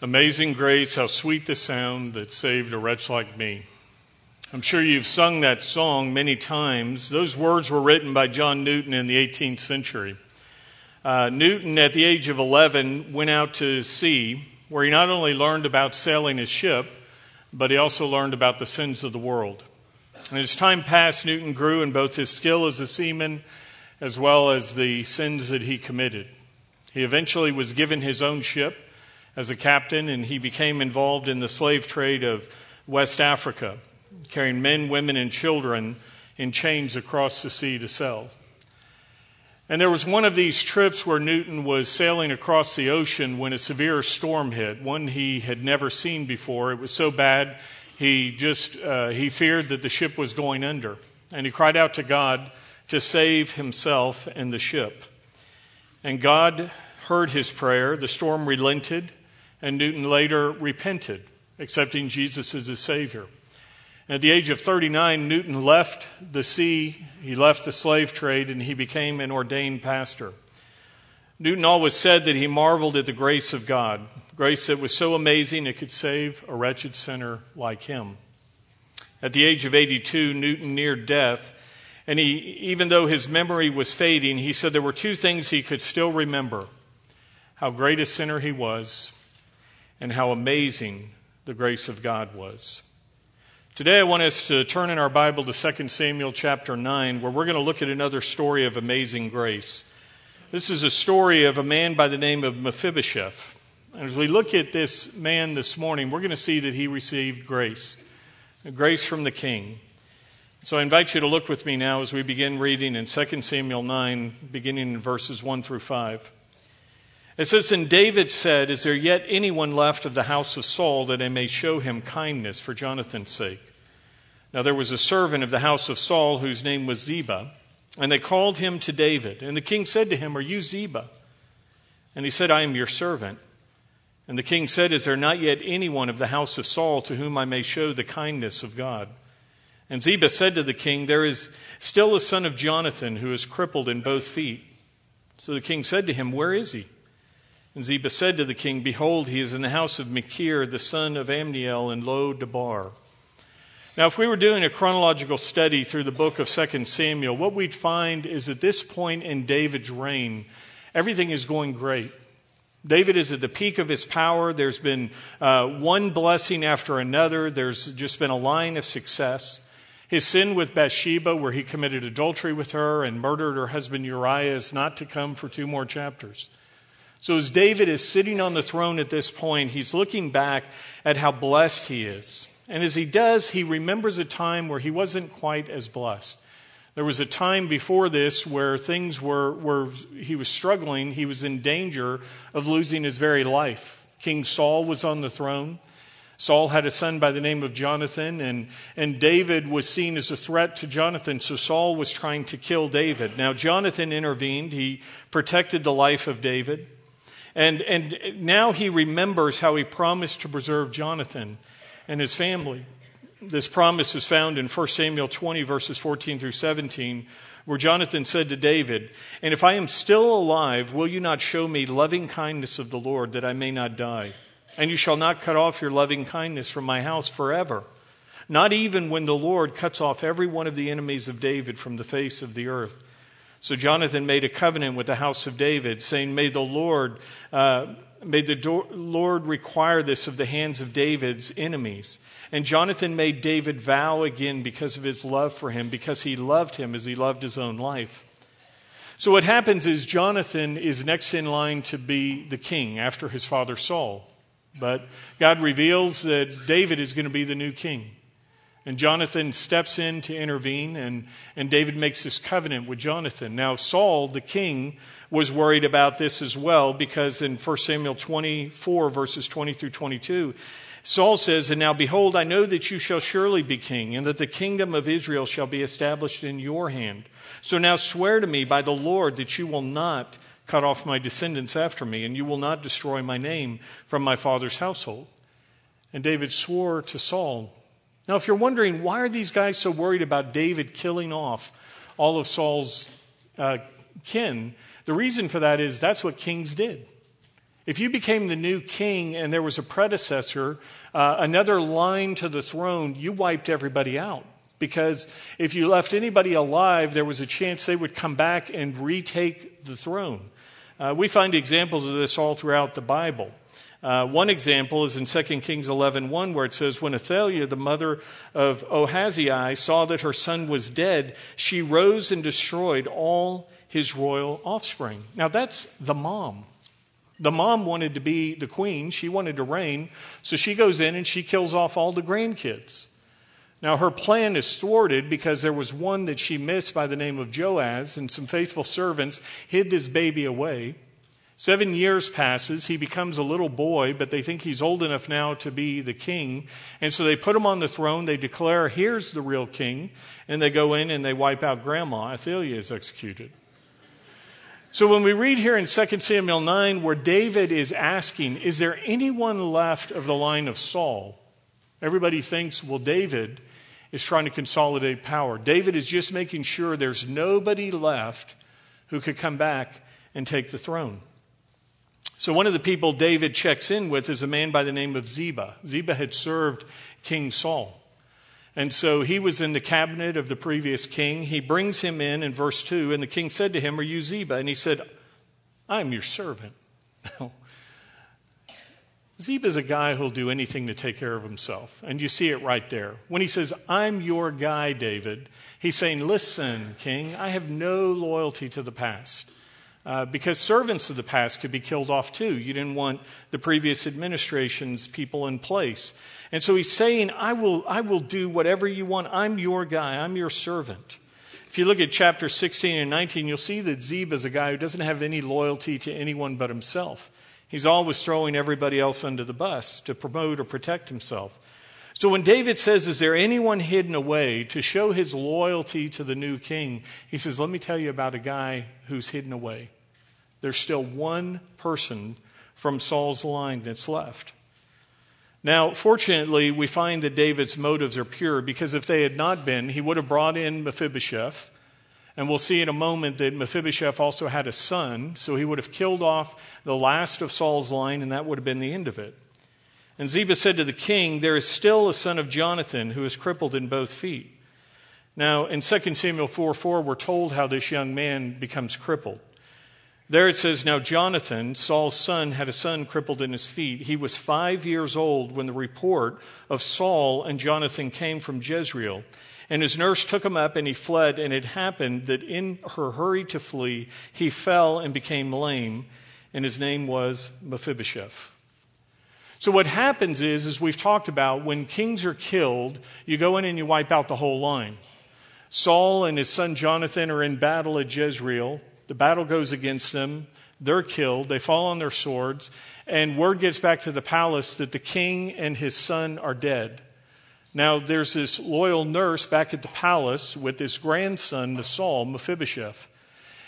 Amazing grace, how sweet the sound that saved a wretch like me. I'm sure you've sung that song many times. Those words were written by John Newton in the 18th century. Uh, Newton, at the age of 11, went out to sea, where he not only learned about sailing his ship, but he also learned about the sins of the world. And as time passed, Newton grew in both his skill as a seaman as well as the sins that he committed. He eventually was given his own ship as a captain, and he became involved in the slave trade of West Africa, carrying men, women, and children in chains across the sea to sell. And there was one of these trips where Newton was sailing across the ocean when a severe storm hit, one he had never seen before. It was so bad he just uh, he feared that the ship was going under, and he cried out to God to save himself and the ship. And God heard his prayer. The storm relented, and Newton later repented, accepting Jesus as his Savior. At the age of 39, Newton left the sea, he left the slave trade, and he became an ordained pastor. Newton always said that he marveled at the grace of God, grace that was so amazing it could save a wretched sinner like him. At the age of 82, Newton neared death, and he, even though his memory was fading, he said there were two things he could still remember how great a sinner he was and how amazing the grace of God was. Today, I want us to turn in our Bible to 2 Samuel chapter 9, where we're going to look at another story of amazing grace. This is a story of a man by the name of Mephibosheth. And as we look at this man this morning, we're going to see that he received grace, grace from the king. So I invite you to look with me now as we begin reading in 2 Samuel 9, beginning in verses 1 through 5. It says, And David said, Is there yet anyone left of the house of Saul that I may show him kindness for Jonathan's sake? Now there was a servant of the house of Saul whose name was Ziba, and they called him to David. And the king said to him, Are you Ziba? And he said, I am your servant. And the king said, Is there not yet anyone of the house of Saul to whom I may show the kindness of God? And Ziba said to the king, There is still a son of Jonathan who is crippled in both feet. So the king said to him, Where is he? And Ziba said to the king, Behold, he is in the house of Machir, the son of Ammiel, in Lo Debar. Now, if we were doing a chronological study through the book of 2 Samuel, what we'd find is at this point in David's reign, everything is going great. David is at the peak of his power. There's been uh, one blessing after another. There's just been a line of success. His sin with Bathsheba, where he committed adultery with her and murdered her husband Uriah, is not to come for two more chapters. So, as David is sitting on the throne at this point, he's looking back at how blessed he is. And as he does, he remembers a time where he wasn't quite as blessed. There was a time before this where things were, were he was struggling, he was in danger of losing his very life. King Saul was on the throne. Saul had a son by the name of Jonathan, and, and David was seen as a threat to Jonathan, so Saul was trying to kill David. Now, Jonathan intervened. He protected the life of David. And, and now he remembers how he promised to preserve Jonathan and his family. This promise is found in 1 Samuel 20, verses 14 through 17, where Jonathan said to David, And if I am still alive, will you not show me loving kindness of the Lord that I may not die? And you shall not cut off your loving kindness from my house forever, not even when the Lord cuts off every one of the enemies of David from the face of the earth. So Jonathan made a covenant with the house of David, saying, May the Lord, uh, may the do- Lord require this of the hands of David's enemies. And Jonathan made David vow again because of his love for him, because he loved him as he loved his own life. So what happens is Jonathan is next in line to be the king after his father Saul. But God reveals that David is going to be the new king. And Jonathan steps in to intervene, and, and David makes this covenant with Jonathan. Now, Saul, the king, was worried about this as well because in 1 Samuel 24, verses 20 through 22, Saul says, And now behold, I know that you shall surely be king, and that the kingdom of Israel shall be established in your hand. So now swear to me by the Lord that you will not cut off my descendants after me, and you will not destroy my name from my father's household. And David swore to Saul, now, if you're wondering why are these guys so worried about David killing off all of Saul's uh, kin, the reason for that is that's what kings did. If you became the new king and there was a predecessor, uh, another line to the throne, you wiped everybody out. Because if you left anybody alive, there was a chance they would come back and retake the throne. Uh, we find examples of this all throughout the Bible. Uh, one example is in 2 Kings 11.1 1, where it says, When Athaliah, the mother of Ahaziah, saw that her son was dead, she rose and destroyed all his royal offspring. Now that's the mom. The mom wanted to be the queen. She wanted to reign. So she goes in and she kills off all the grandkids. Now, her plan is thwarted because there was one that she missed by the name of Joash, and some faithful servants hid this baby away. Seven years passes. He becomes a little boy, but they think he's old enough now to be the king. And so they put him on the throne. They declare, Here's the real king. And they go in and they wipe out grandma. Athaliah is executed. So when we read here in 2 Samuel 9, where David is asking, Is there anyone left of the line of Saul? Everybody thinks, well, David is trying to consolidate power. David is just making sure there's nobody left who could come back and take the throne. So, one of the people David checks in with is a man by the name of Ziba. Ziba had served King Saul. And so he was in the cabinet of the previous king. He brings him in in verse 2, and the king said to him, Are you Ziba? And he said, I'm your servant. Ziba is a guy who'll do anything to take care of himself. And you see it right there. When he says, I'm your guy, David, he's saying, Listen, king, I have no loyalty to the past. Uh, because servants of the past could be killed off too. You didn't want the previous administration's people in place. And so he's saying, I will, I will do whatever you want. I'm your guy, I'm your servant. If you look at chapter 16 and 19, you'll see that Ziba is a guy who doesn't have any loyalty to anyone but himself. He's always throwing everybody else under the bus to promote or protect himself. So when David says, Is there anyone hidden away to show his loyalty to the new king? He says, Let me tell you about a guy who's hidden away. There's still one person from Saul's line that's left. Now, fortunately, we find that David's motives are pure because if they had not been, he would have brought in Mephibosheth and we'll see in a moment that Mephibosheth also had a son, so he would have killed off the last of Saul's line, and that would have been the end of it. And Ziba said to the king, There is still a son of Jonathan who is crippled in both feet. Now, in 2 Samuel 4 4, we're told how this young man becomes crippled. There it says, Now Jonathan, Saul's son, had a son crippled in his feet. He was five years old when the report of Saul and Jonathan came from Jezreel. And his nurse took him up and he fled. And it happened that in her hurry to flee, he fell and became lame. And his name was Mephibosheth. So what happens is, as we've talked about, when kings are killed, you go in and you wipe out the whole line. Saul and his son Jonathan are in battle at Jezreel. The battle goes against them. They're killed. They fall on their swords. And word gets back to the palace that the king and his son are dead. Now, there's this loyal nurse back at the palace with this grandson the Saul, Mephibosheth.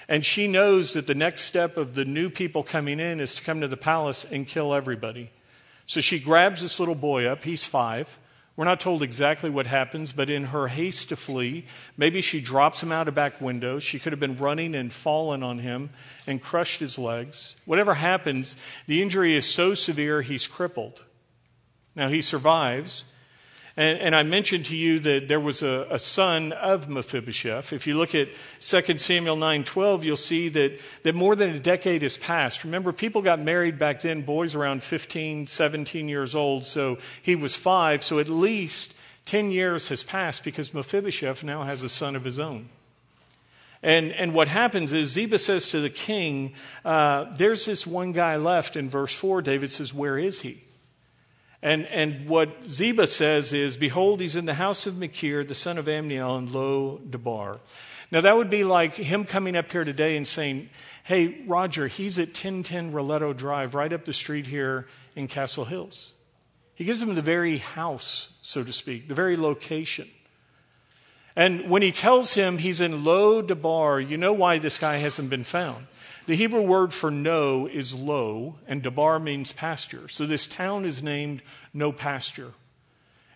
And she knows that the next step of the new people coming in is to come to the palace and kill everybody. So she grabs this little boy up. He's five. We're not told exactly what happens, but in her haste to flee, maybe she drops him out a back window. She could have been running and fallen on him and crushed his legs. Whatever happens, the injury is so severe he's crippled. Now he survives, and, and, I mentioned to you that there was a, a, son of Mephibosheth. If you look at 2 Samuel 9:12, you'll see that, that more than a decade has passed. Remember, people got married back then, boys around 15, 17 years old, so he was five, so at least 10 years has passed because Mephibosheth now has a son of his own. And, and what happens is Ziba says to the king, uh, There's this one guy left in verse 4. David says, Where is he? And, and what Ziba says is, Behold, he's in the house of Machir, the son of Ammiel, in Lo Debar. Now, that would be like him coming up here today and saying, Hey, Roger, he's at 1010 Roletto Drive, right up the street here in Castle Hills. He gives him the very house, so to speak, the very location. And when he tells him he's in Lo Debar, you know why this guy hasn't been found. The Hebrew word for no is lo, and Debar means pasture. So this town is named No Pasture.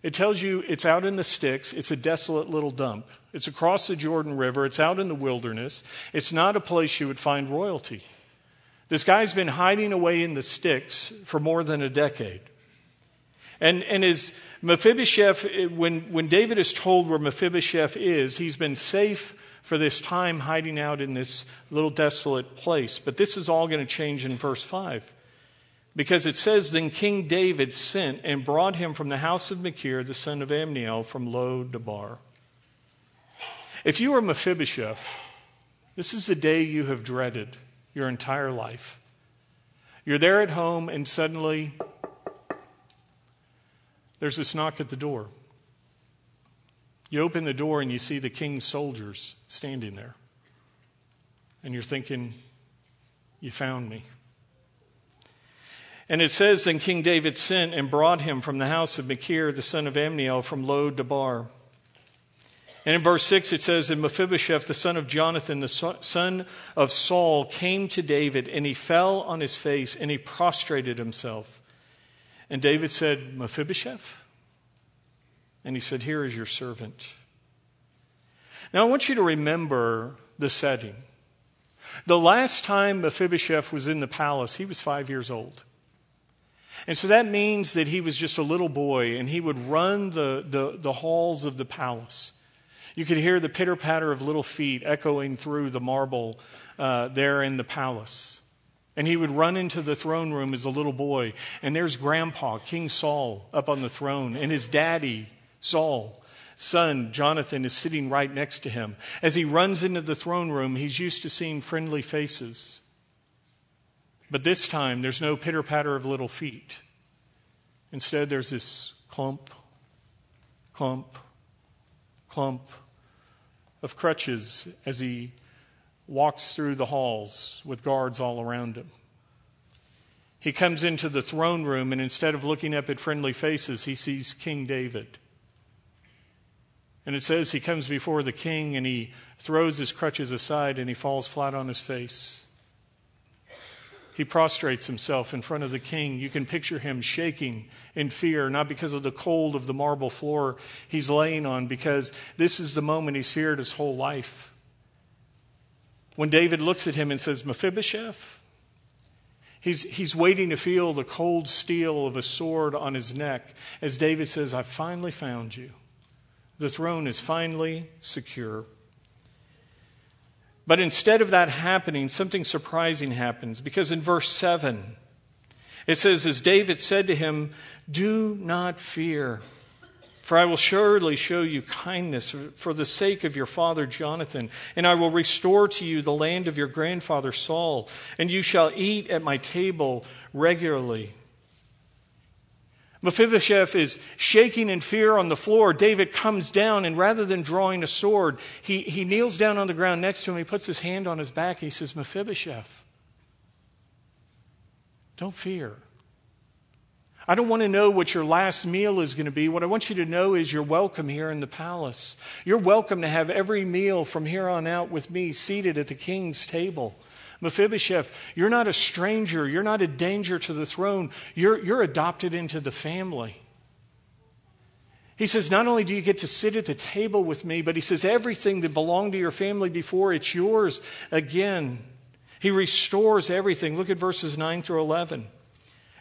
It tells you it's out in the sticks, it's a desolate little dump. It's across the Jordan River, it's out in the wilderness. It's not a place you would find royalty. This guy's been hiding away in the sticks for more than a decade. And, and as Mephibosheth, when, when David is told where Mephibosheth is, he's been safe for this time hiding out in this little desolate place. But this is all going to change in verse 5. Because it says, Then King David sent and brought him from the house of Machir, the son of Ammiel, from Lo Debar. If you are Mephibosheth, this is the day you have dreaded your entire life. You're there at home, and suddenly there's this knock at the door. You open the door and you see the king's soldiers standing there. And you're thinking, You found me. And it says, Then King David sent and brought him from the house of Machir, the son of Ammiel, from Lo Debar. And in verse 6, it says, And Mephibosheth, the son of Jonathan, the son of Saul, came to David, and he fell on his face, and he prostrated himself. And David said, Mephibosheth? And he said, Here is your servant. Now, I want you to remember the setting. The last time Mephibosheth was in the palace, he was five years old. And so that means that he was just a little boy and he would run the, the, the halls of the palace. You could hear the pitter patter of little feet echoing through the marble uh, there in the palace. And he would run into the throne room as a little boy, and there's Grandpa, King Saul, up on the throne, and his daddy, Saul, son, Jonathan, is sitting right next to him. As he runs into the throne room, he's used to seeing friendly faces. But this time, there's no pitter patter of little feet. Instead, there's this clump, clump, clump of crutches as he walks through the halls with guards all around him. He comes into the throne room, and instead of looking up at friendly faces, he sees King David. And it says he comes before the king and he throws his crutches aside and he falls flat on his face. He prostrates himself in front of the king. You can picture him shaking in fear, not because of the cold of the marble floor he's laying on, because this is the moment he's feared his whole life. When David looks at him and says, Mephibosheth, he's, he's waiting to feel the cold steel of a sword on his neck as David says, I finally found you. The throne is finally secure. But instead of that happening, something surprising happens because in verse 7, it says, As David said to him, Do not fear, for I will surely show you kindness for the sake of your father Jonathan, and I will restore to you the land of your grandfather Saul, and you shall eat at my table regularly. Mephibosheth is shaking in fear on the floor. David comes down, and rather than drawing a sword, he, he kneels down on the ground next to him. He puts his hand on his back. He says, Mephibosheth, don't fear. I don't want to know what your last meal is going to be. What I want you to know is you're welcome here in the palace. You're welcome to have every meal from here on out with me seated at the king's table. Mephibosheth, you're not a stranger. You're not a danger to the throne. You're, you're adopted into the family. He says, Not only do you get to sit at the table with me, but he says, everything that belonged to your family before, it's yours again. He restores everything. Look at verses 9 through 11.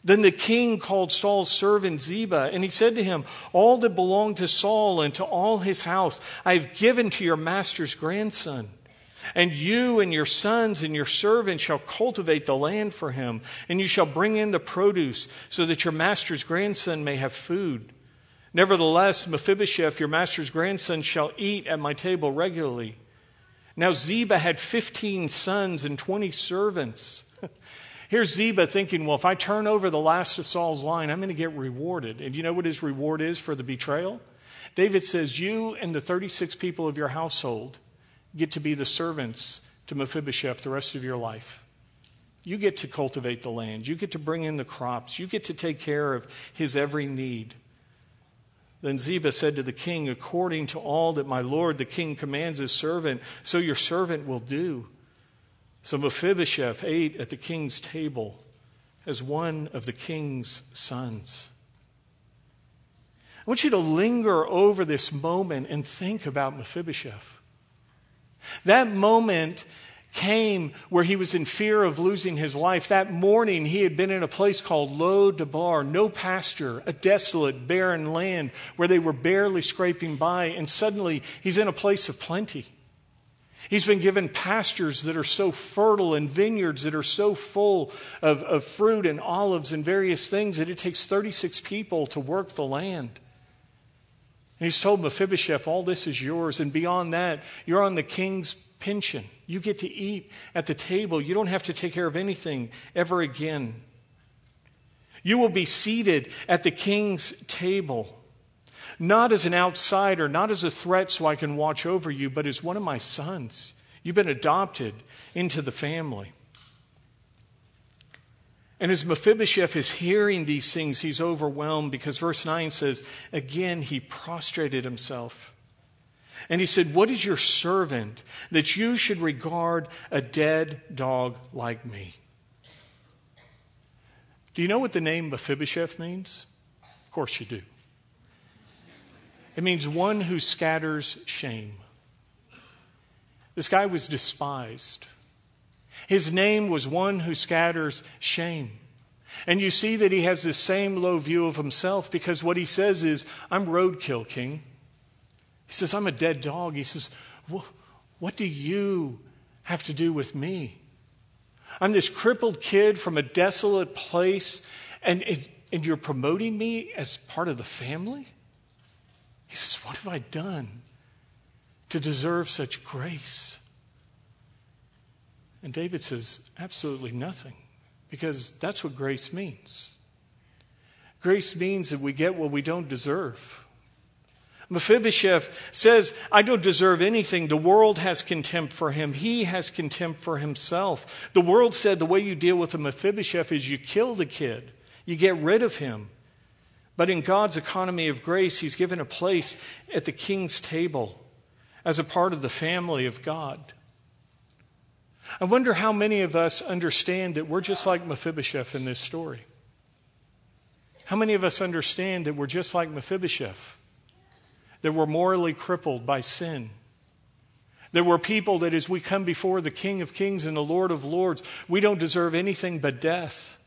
Then the king called Saul's servant Ziba, and he said to him, All that belonged to Saul and to all his house I have given to your master's grandson. And you and your sons and your servants shall cultivate the land for him, and you shall bring in the produce, so that your master's grandson may have food. Nevertheless, Mephibosheth, your master's grandson, shall eat at my table regularly. Now, Ziba had 15 sons and 20 servants. Here's Ziba thinking, well, if I turn over the last of Saul's line, I'm going to get rewarded. And you know what his reward is for the betrayal? David says, You and the 36 people of your household get to be the servants to Mephibosheth the rest of your life. You get to cultivate the land. You get to bring in the crops. You get to take care of his every need. Then Ziba said to the king, According to all that my lord the king commands his servant, so your servant will do. So Mephibosheth ate at the king's table as one of the king's sons. I want you to linger over this moment and think about Mephibosheth. That moment came where he was in fear of losing his life. That morning, he had been in a place called Lo Debar, no pasture, a desolate, barren land where they were barely scraping by, and suddenly he's in a place of plenty. He's been given pastures that are so fertile and vineyards that are so full of, of fruit and olives and various things that it takes 36 people to work the land. And he's told Mephibosheth, All this is yours. And beyond that, you're on the king's pension. You get to eat at the table. You don't have to take care of anything ever again. You will be seated at the king's table, not as an outsider, not as a threat so I can watch over you, but as one of my sons. You've been adopted into the family. And as Mephibosheth is hearing these things, he's overwhelmed because verse 9 says, Again, he prostrated himself. And he said, What is your servant that you should regard a dead dog like me? Do you know what the name Mephibosheth means? Of course you do. It means one who scatters shame. This guy was despised. His name was one who scatters shame. And you see that he has this same low view of himself because what he says is, I'm roadkill, king. He says, I'm a dead dog. He says, What do you have to do with me? I'm this crippled kid from a desolate place, and, and you're promoting me as part of the family? He says, What have I done to deserve such grace? And David says, Absolutely nothing, because that's what grace means. Grace means that we get what we don't deserve. Mephibosheth says, I don't deserve anything. The world has contempt for him. He has contempt for himself. The world said the way you deal with a Mephibosheth is you kill the kid, you get rid of him. But in God's economy of grace, he's given a place at the king's table as a part of the family of God. I wonder how many of us understand that we're just like Mephibosheth in this story. How many of us understand that we're just like Mephibosheth? that we're morally crippled by sin. There were people that, as we come before the King of Kings and the Lord of Lords, we don't deserve anything but death.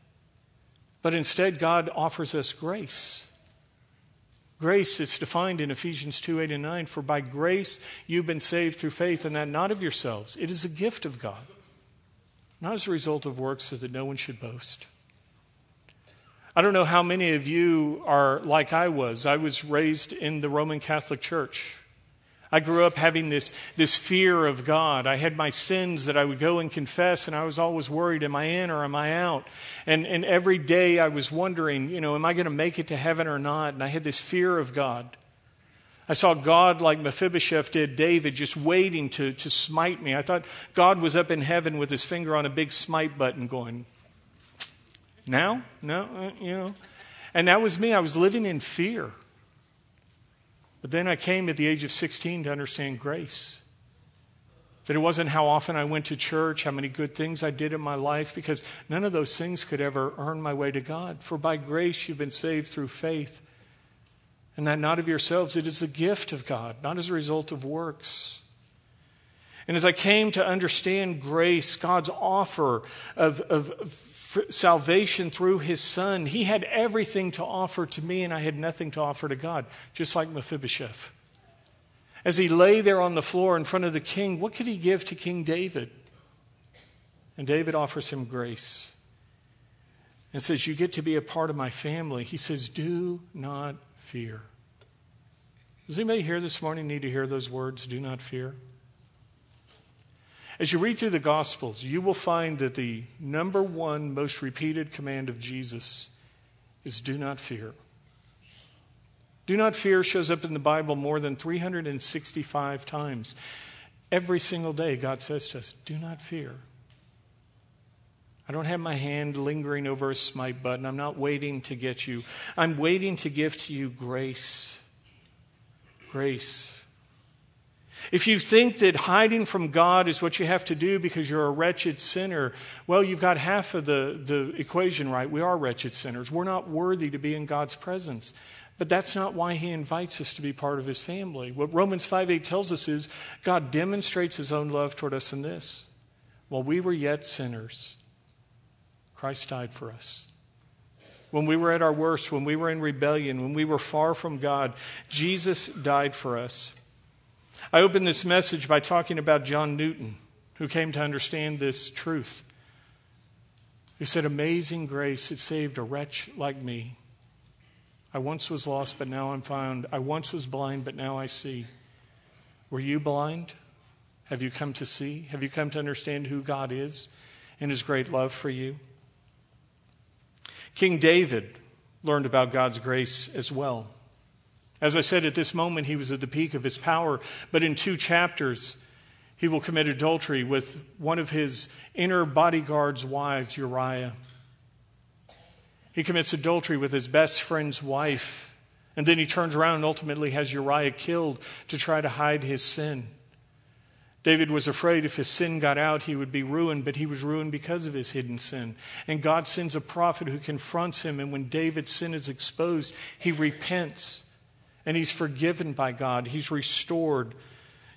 But instead, God offers us grace. Grace is defined in Ephesians 2 8 and 9. For by grace you've been saved through faith, and that not of yourselves. It is a gift of God, not as a result of works, so that no one should boast. I don't know how many of you are like I was. I was raised in the Roman Catholic Church. I grew up having this, this fear of God. I had my sins that I would go and confess, and I was always worried, am I in or am I out? And, and every day I was wondering, you know, am I going to make it to heaven or not? And I had this fear of God. I saw God like Mephibosheth did David, just waiting to, to smite me. I thought God was up in heaven with his finger on a big smite button going, now? No, uh, you know. And that was me. I was living in fear. But then I came at the age of 16 to understand grace. That it wasn't how often I went to church, how many good things I did in my life, because none of those things could ever earn my way to God. For by grace you've been saved through faith. And that not of yourselves, it is the gift of God, not as a result of works. And as I came to understand grace, God's offer of, of, salvation through his son. He had everything to offer to me, and I had nothing to offer to God, just like Mephibosheth. As he lay there on the floor in front of the king, what could he give to King David? And David offers him grace and says, You get to be a part of my family. He says, Do not fear. Does anybody here this morning need to hear those words, do not fear? As you read through the Gospels, you will find that the number one most repeated command of Jesus is do not fear. Do not fear shows up in the Bible more than 365 times. Every single day, God says to us, Do not fear. I don't have my hand lingering over a smite button. I'm not waiting to get you. I'm waiting to give to you grace. Grace. If you think that hiding from God is what you have to do because you're a wretched sinner, well, you've got half of the, the equation right. We are wretched sinners. We're not worthy to be in God's presence. But that's not why he invites us to be part of his family. What Romans 5 8 tells us is God demonstrates his own love toward us in this. while we were yet sinners, Christ died for us. When we were at our worst, when we were in rebellion, when we were far from God, Jesus died for us. I opened this message by talking about John Newton, who came to understand this truth. He said, Amazing grace, it saved a wretch like me. I once was lost, but now I'm found. I once was blind, but now I see. Were you blind? Have you come to see? Have you come to understand who God is and his great love for you? King David learned about God's grace as well. As I said, at this moment, he was at the peak of his power, but in two chapters, he will commit adultery with one of his inner bodyguard's wives, Uriah. He commits adultery with his best friend's wife, and then he turns around and ultimately has Uriah killed to try to hide his sin. David was afraid if his sin got out, he would be ruined, but he was ruined because of his hidden sin. And God sends a prophet who confronts him, and when David's sin is exposed, he repents and he's forgiven by God. He's restored.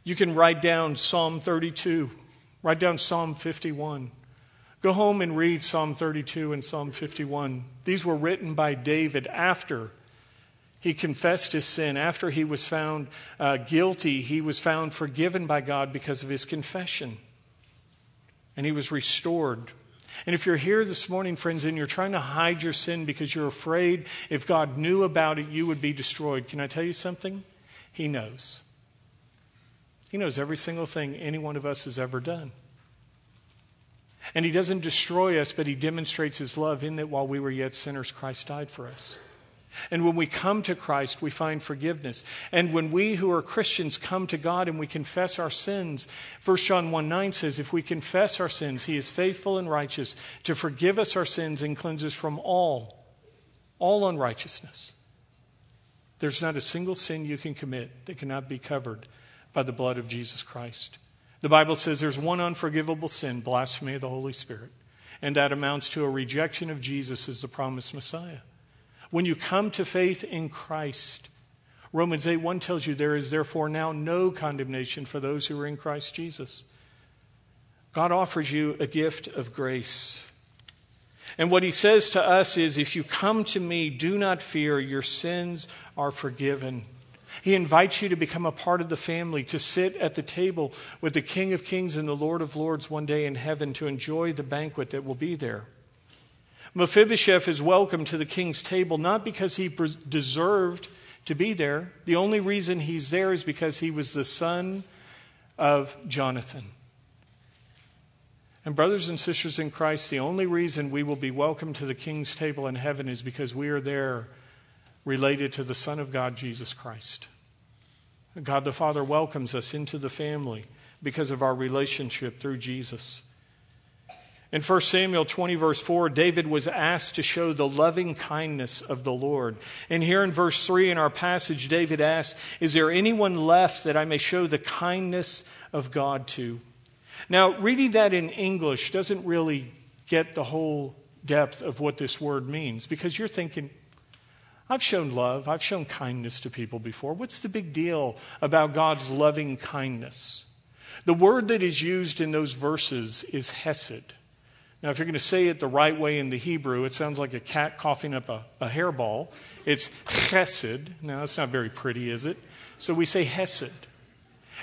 You can write down Psalm 32, write down Psalm 51. Go home and read Psalm 32 and Psalm 51. These were written by David after he confessed his sin. After he was found uh, guilty, he was found forgiven by God because of his confession. And he was restored. And if you're here this morning, friends, and you're trying to hide your sin because you're afraid if God knew about it, you would be destroyed, can I tell you something? He knows. He knows every single thing any one of us has ever done. And He doesn't destroy us, but He demonstrates His love in that while we were yet sinners, Christ died for us. And when we come to Christ, we find forgiveness. And when we who are Christians come to God and we confess our sins, 1 John 1 9 says, If we confess our sins, He is faithful and righteous to forgive us our sins and cleanse us from all, all unrighteousness. There's not a single sin you can commit that cannot be covered by the blood of Jesus Christ. The Bible says there's one unforgivable sin, blasphemy of the Holy Spirit, and that amounts to a rejection of Jesus as the promised Messiah. When you come to faith in Christ, Romans 8 1 tells you there is therefore now no condemnation for those who are in Christ Jesus. God offers you a gift of grace. And what he says to us is if you come to me, do not fear, your sins are forgiven. He invites you to become a part of the family, to sit at the table with the King of Kings and the Lord of Lords one day in heaven, to enjoy the banquet that will be there. Mephibosheth is welcome to the king's table not because he deserved to be there. The only reason he's there is because he was the son of Jonathan. And, brothers and sisters in Christ, the only reason we will be welcome to the king's table in heaven is because we are there related to the Son of God, Jesus Christ. God the Father welcomes us into the family because of our relationship through Jesus. In 1 Samuel 20, verse 4, David was asked to show the loving kindness of the Lord. And here in verse 3 in our passage, David asked, Is there anyone left that I may show the kindness of God to? Now, reading that in English doesn't really get the whole depth of what this word means because you're thinking, I've shown love, I've shown kindness to people before. What's the big deal about God's loving kindness? The word that is used in those verses is hesed. Now, if you're going to say it the right way in the Hebrew, it sounds like a cat coughing up a, a hairball. It's chesed. Now, that's not very pretty, is it? So we say hesed.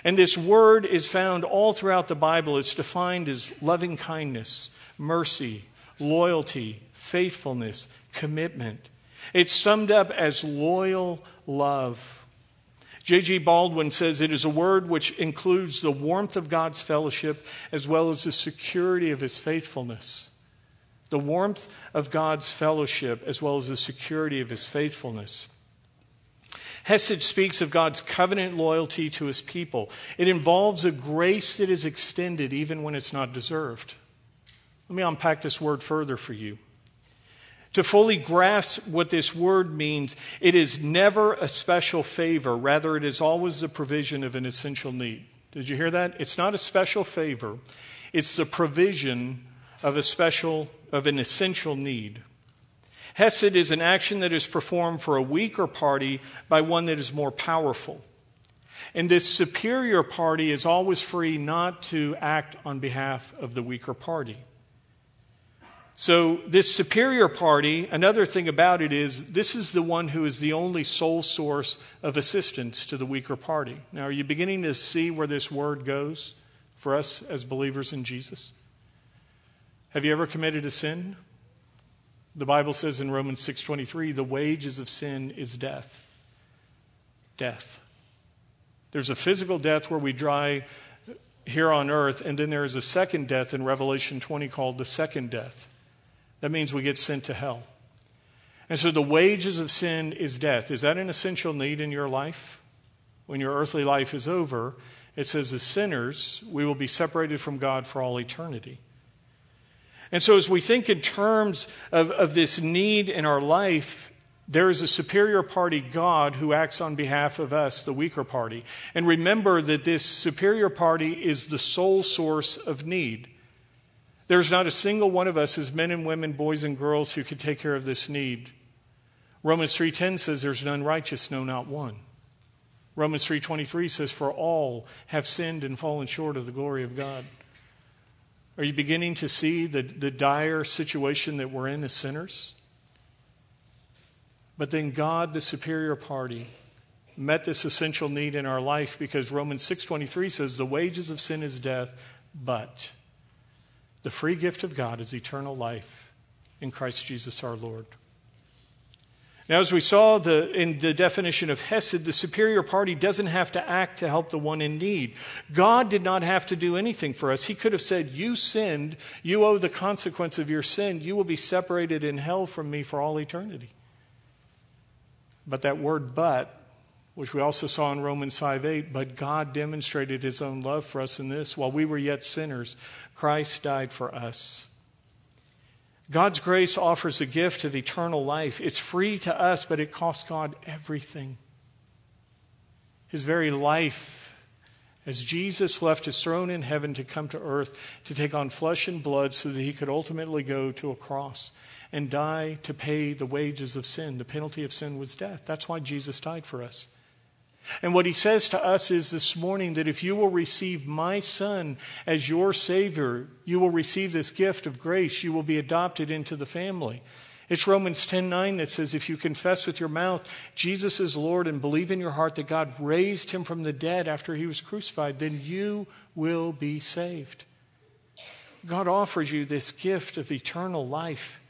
And this word is found all throughout the Bible. It's defined as loving kindness, mercy, loyalty, faithfulness, commitment. It's summed up as loyal love. J.G. Baldwin says it is a word which includes the warmth of God's fellowship as well as the security of his faithfulness. The warmth of God's fellowship as well as the security of his faithfulness. Hesed speaks of God's covenant loyalty to his people. It involves a grace that is extended even when it's not deserved. Let me unpack this word further for you. To fully grasp what this word means, it is never a special favor. Rather, it is always the provision of an essential need. Did you hear that? It's not a special favor, it's the provision of a special, of an essential need. Hesed is an action that is performed for a weaker party by one that is more powerful. And this superior party is always free not to act on behalf of the weaker party. So, this superior party, another thing about it is this is the one who is the only sole source of assistance to the weaker party. Now, are you beginning to see where this word goes for us as believers in Jesus? Have you ever committed a sin? The Bible says in Romans 6:23, the wages of sin is death. Death. There's a physical death where we die here on earth, and then there is a second death in Revelation 20 called the second death. That means we get sent to hell. And so the wages of sin is death. Is that an essential need in your life? When your earthly life is over, it says, as sinners, we will be separated from God for all eternity. And so, as we think in terms of, of this need in our life, there is a superior party, God, who acts on behalf of us, the weaker party. And remember that this superior party is the sole source of need. There's not a single one of us as men and women, boys and girls, who could take care of this need. Romans 3:10 says there's none righteous, no not one. Romans 3:23 says for all have sinned and fallen short of the glory of God. Are you beginning to see the, the dire situation that we're in as sinners? But then God, the superior party, met this essential need in our life because Romans 6:23 says the wages of sin is death, but the free gift of God is eternal life in Christ Jesus our Lord. Now, as we saw the, in the definition of Hesed, the superior party doesn't have to act to help the one in need. God did not have to do anything for us. He could have said, You sinned. You owe the consequence of your sin. You will be separated in hell from me for all eternity. But that word but, which we also saw in Romans 5 8, but God demonstrated his own love for us in this. While we were yet sinners, Christ died for us. God's grace offers a gift of eternal life. It's free to us, but it costs God everything. His very life, as Jesus left his throne in heaven to come to earth to take on flesh and blood so that he could ultimately go to a cross and die to pay the wages of sin. The penalty of sin was death. That's why Jesus died for us. And what he says to us is this morning that if you will receive my son as your Savior, you will receive this gift of grace. You will be adopted into the family. It's Romans 10 9 that says, If you confess with your mouth Jesus is Lord and believe in your heart that God raised him from the dead after he was crucified, then you will be saved. God offers you this gift of eternal life.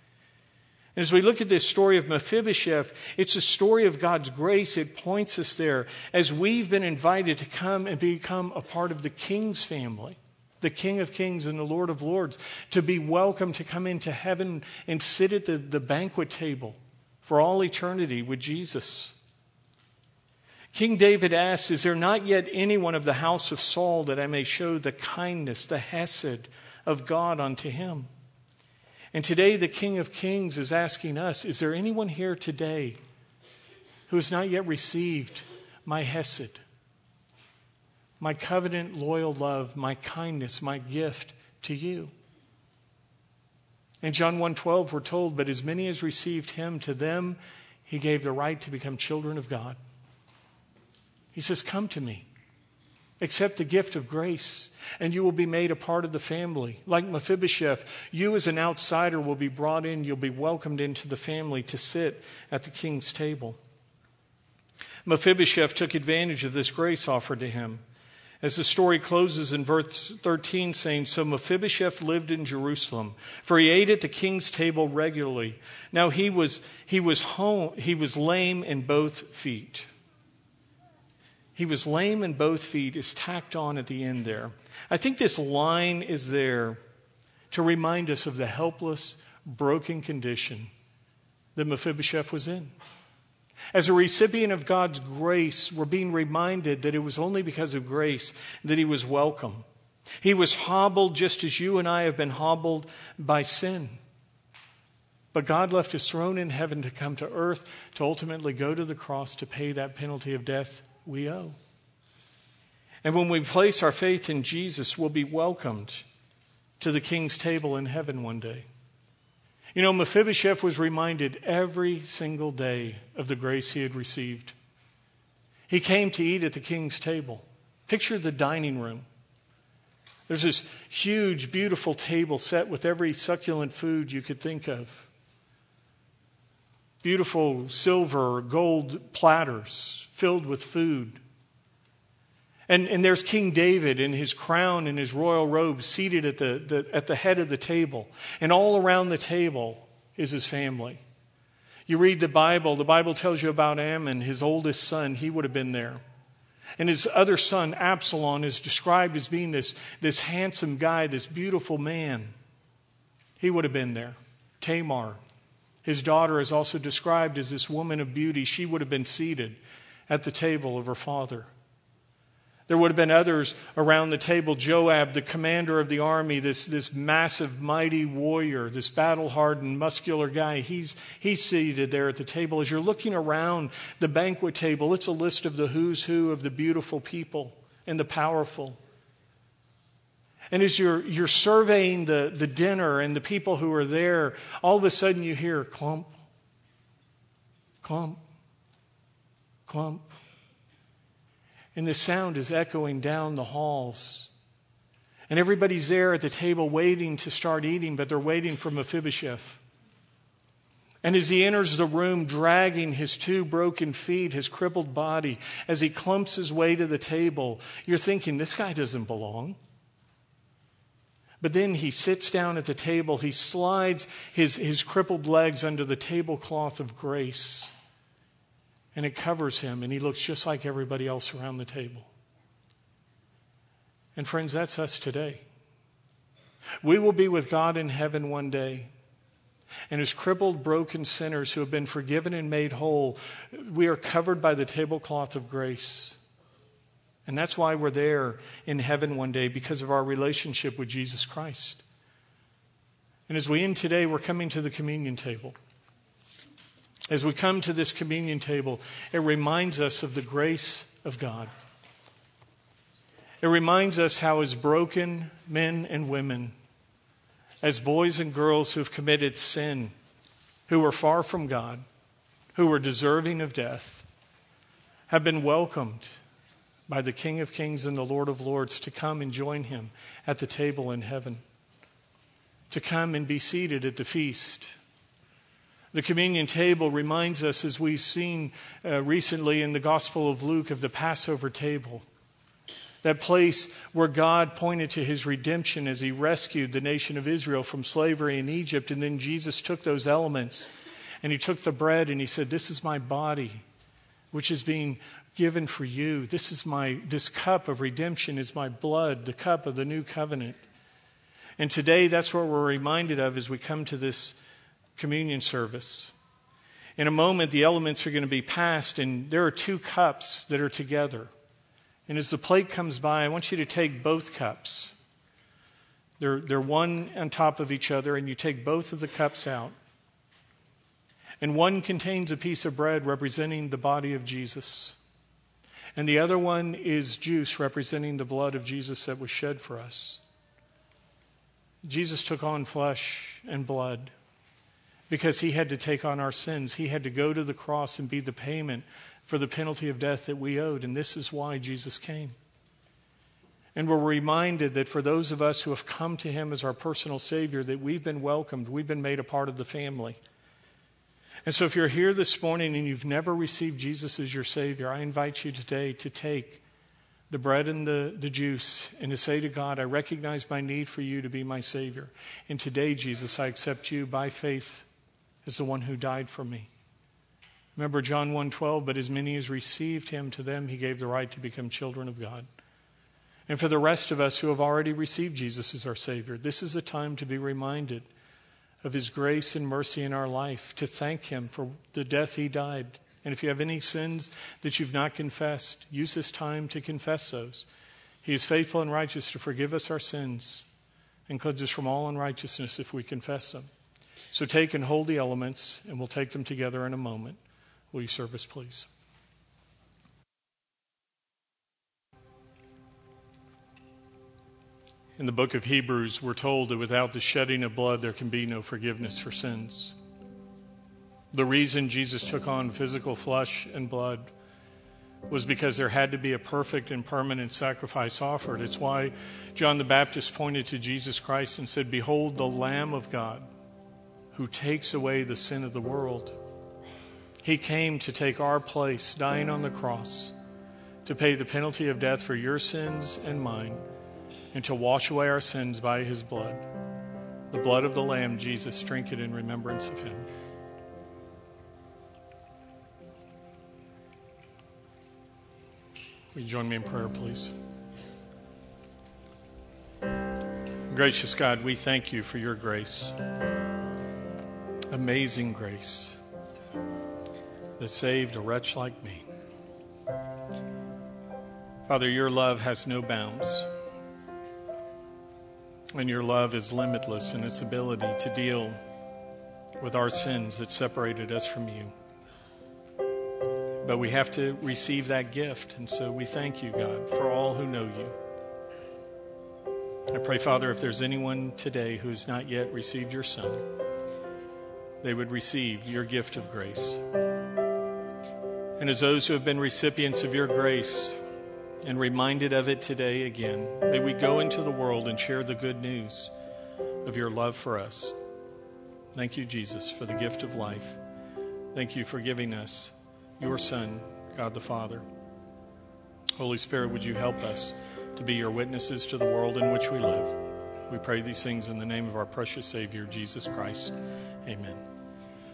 And as we look at this story of Mephibosheth, it's a story of God's grace. It points us there as we've been invited to come and become a part of the king's family, the King of Kings and the Lord of Lords, to be welcome to come into heaven and sit at the, the banquet table for all eternity with Jesus. King David asks, Is there not yet anyone of the house of Saul that I may show the kindness, the hesed of God unto him? And today, the King of Kings is asking us Is there anyone here today who has not yet received my Hesed, my covenant loyal love, my kindness, my gift to you? In John 1:12 we're told, but as many as received him to them he gave the right to become children of God. He says, "Come to me. Accept the gift of grace, and you will be made a part of the family. Like Mephibosheth, you as an outsider will be brought in, you'll be welcomed into the family to sit at the king's table. Mephibosheth took advantage of this grace offered to him. As the story closes in verse 13, saying, So Mephibosheth lived in Jerusalem, for he ate at the king's table regularly. Now he was, he was, home, he was lame in both feet. He was lame in both feet is tacked on at the end there. I think this line is there to remind us of the helpless, broken condition that Mephibosheth was in. As a recipient of God's grace, we're being reminded that it was only because of grace that he was welcome. He was hobbled just as you and I have been hobbled by sin. But God left his throne in heaven to come to earth to ultimately go to the cross to pay that penalty of death we owe. And when we place our faith in Jesus, we'll be welcomed to the king's table in heaven one day. You know, Mephibosheth was reminded every single day of the grace he had received. He came to eat at the king's table. Picture the dining room. There's this huge, beautiful table set with every succulent food you could think of. Beautiful silver, gold platters filled with food. And, and there's King David in his crown and his royal robe seated at the, the, at the head of the table. And all around the table is his family. You read the Bible, the Bible tells you about Amnon, his oldest son, he would have been there. And his other son, Absalom, is described as being this, this handsome guy, this beautiful man. He would have been there. Tamar, his daughter, is also described as this woman of beauty. She would have been seated at the table of her father. There would have been others around the table. Joab, the commander of the army, this, this massive, mighty warrior, this battle hardened, muscular guy, he's, he's seated there at the table. As you're looking around the banquet table, it's a list of the who's who of the beautiful people and the powerful. And as you're, you're surveying the, the dinner and the people who are there, all of a sudden you hear clump, clump, clump. And the sound is echoing down the halls. And everybody's there at the table waiting to start eating, but they're waiting for Mephibosheth. And as he enters the room, dragging his two broken feet, his crippled body, as he clumps his way to the table, you're thinking, this guy doesn't belong. But then he sits down at the table, he slides his, his crippled legs under the tablecloth of grace and it covers him, and he looks just like everybody else around the table. And friends, that's us today. We will be with God in heaven one day. And as crippled, broken sinners who have been forgiven and made whole, we are covered by the tablecloth of grace. And that's why we're there in heaven one day, because of our relationship with Jesus Christ. And as we end today, we're coming to the communion table. As we come to this communion table, it reminds us of the grace of God. It reminds us how, as broken men and women, as boys and girls who have committed sin, who were far from God, who were deserving of death, have been welcomed by the King of Kings and the Lord of Lords to come and join him at the table in heaven, to come and be seated at the feast the communion table reminds us, as we've seen uh, recently in the Gospel of Luke, of the Passover table. That place where God pointed to his redemption as he rescued the nation of Israel from slavery in Egypt. And then Jesus took those elements and he took the bread and he said, This is my body, which is being given for you. This is my this cup of redemption is my blood, the cup of the new covenant. And today that's what we're reminded of as we come to this communion service. In a moment, the elements are going to be passed, and there are two cups that are together. And as the plate comes by, I want you to take both cups. They're, they're one on top of each other, and you take both of the cups out. And one contains a piece of bread representing the body of Jesus. And the other one is juice representing the blood of Jesus that was shed for us. Jesus took on flesh and blood because he had to take on our sins. He had to go to the cross and be the payment for the penalty of death that we owed. And this is why Jesus came. And we're reminded that for those of us who have come to him as our personal Savior, that we've been welcomed, we've been made a part of the family. And so if you're here this morning and you've never received Jesus as your Savior, I invite you today to take the bread and the, the juice and to say to God, I recognize my need for you to be my Savior. And today, Jesus, I accept you by faith is the one who died for me. Remember John 1:12, but as many as received him to them he gave the right to become children of God. And for the rest of us who have already received Jesus as our savior, this is a time to be reminded of his grace and mercy in our life, to thank him for the death he died. And if you have any sins that you've not confessed, use this time to confess those. He is faithful and righteous to forgive us our sins and cleanse us from all unrighteousness if we confess them. So take and hold the elements, and we'll take them together in a moment. Will you serve us, please? In the book of Hebrews, we're told that without the shedding of blood, there can be no forgiveness for sins. The reason Jesus took on physical flesh and blood was because there had to be a perfect and permanent sacrifice offered. It's why John the Baptist pointed to Jesus Christ and said, Behold, the Lamb of God who takes away the sin of the world. He came to take our place, dying on the cross, to pay the penalty of death for your sins and mine, and to wash away our sins by his blood. The blood of the Lamb, Jesus, drink it in remembrance of him. Will you join me in prayer, please? Gracious God, we thank you for your grace. Amazing grace that saved a wretch like me. Father, your love has no bounds. And your love is limitless in its ability to deal with our sins that separated us from you. But we have to receive that gift. And so we thank you, God, for all who know you. I pray, Father, if there's anyone today who's not yet received your Son, they would receive your gift of grace. And as those who have been recipients of your grace and reminded of it today again, may we go into the world and share the good news of your love for us. Thank you, Jesus, for the gift of life. Thank you for giving us your Son, God the Father. Holy Spirit, would you help us to be your witnesses to the world in which we live? We pray these things in the name of our precious Savior, Jesus Christ. Amen.